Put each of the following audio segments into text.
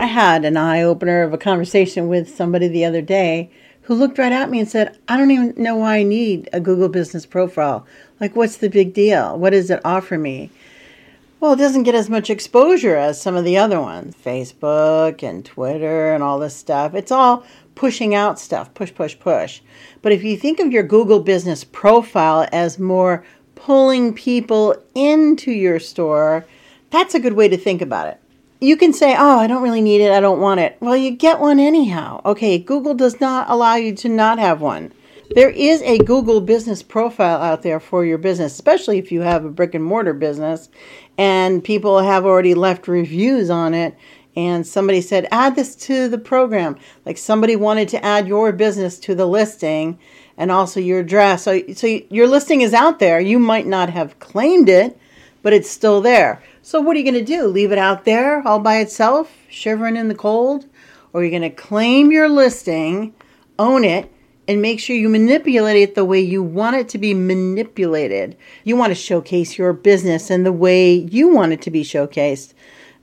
I had an eye opener of a conversation with somebody the other day who looked right at me and said, I don't even know why I need a Google business profile. Like, what's the big deal? What does it offer me? Well, it doesn't get as much exposure as some of the other ones Facebook and Twitter and all this stuff. It's all pushing out stuff, push, push, push. But if you think of your Google business profile as more pulling people into your store, that's a good way to think about it. You can say, Oh, I don't really need it. I don't want it. Well, you get one anyhow. Okay, Google does not allow you to not have one. There is a Google business profile out there for your business, especially if you have a brick and mortar business and people have already left reviews on it. And somebody said, add this to the program. Like somebody wanted to add your business to the listing and also your address. So, so your listing is out there. You might not have claimed it, but it's still there. So, what are you going to do? Leave it out there all by itself, shivering in the cold? Or are you going to claim your listing, own it, and make sure you manipulate it the way you want it to be manipulated. You want to showcase your business in the way you want it to be showcased,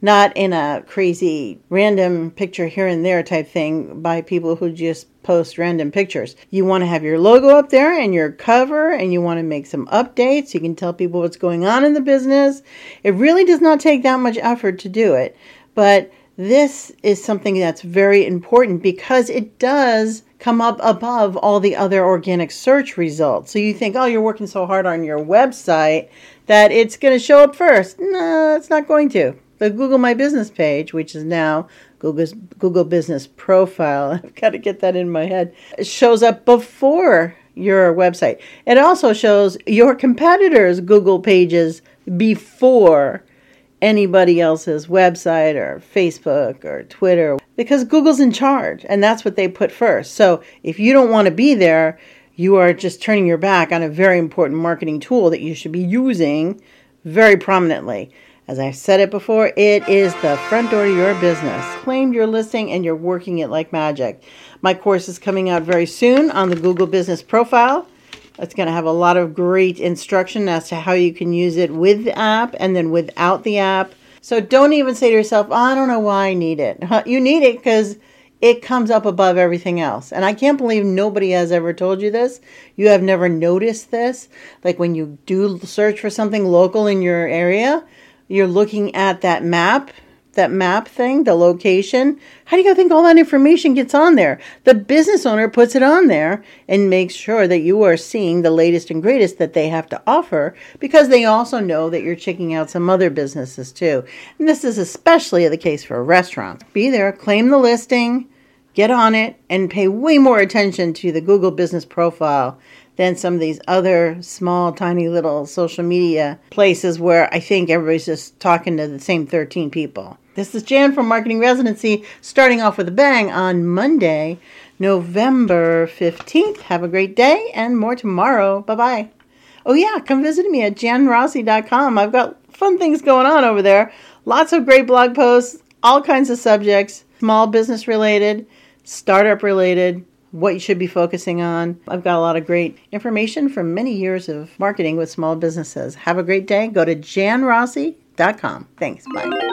not in a crazy random picture here and there type thing by people who just post random pictures. You want to have your logo up there and your cover, and you want to make some updates. You can tell people what's going on in the business. It really does not take that much effort to do it, but this is something that's very important because it does come up above all the other organic search results. So you think, oh, you're working so hard on your website that it's going to show up first. No, it's not going to. The Google My Business page, which is now Google's Google Business Profile, I've got to get that in my head, it shows up before your website. It also shows your competitors' Google pages before anybody else's website or Facebook or Twitter because Google's in charge and that's what they put first. So if you don't want to be there, you are just turning your back on a very important marketing tool that you should be using very prominently. As I've said it before, it is the front door to your business. Claim your listing and you're working it like magic. My course is coming out very soon on the Google Business Profile. It's going to have a lot of great instruction as to how you can use it with the app and then without the app. So don't even say to yourself, oh, I don't know why I need it. You need it because it comes up above everything else. And I can't believe nobody has ever told you this. You have never noticed this. Like when you do search for something local in your area, you're looking at that map that map thing, the location, how do you think all that information gets on there? The business owner puts it on there and makes sure that you are seeing the latest and greatest that they have to offer because they also know that you're checking out some other businesses too. And this is especially the case for restaurants. Be there, claim the listing, get on it, and pay way more attention to the Google business profile than some of these other small, tiny little social media places where I think everybody's just talking to the same 13 people. This is Jan from Marketing Residency, starting off with a bang on Monday, November 15th. Have a great day and more tomorrow. Bye bye. Oh, yeah, come visit me at janrossi.com. I've got fun things going on over there. Lots of great blog posts, all kinds of subjects, small business related, startup related, what you should be focusing on. I've got a lot of great information from many years of marketing with small businesses. Have a great day. Go to janrossi.com. Thanks. Bye.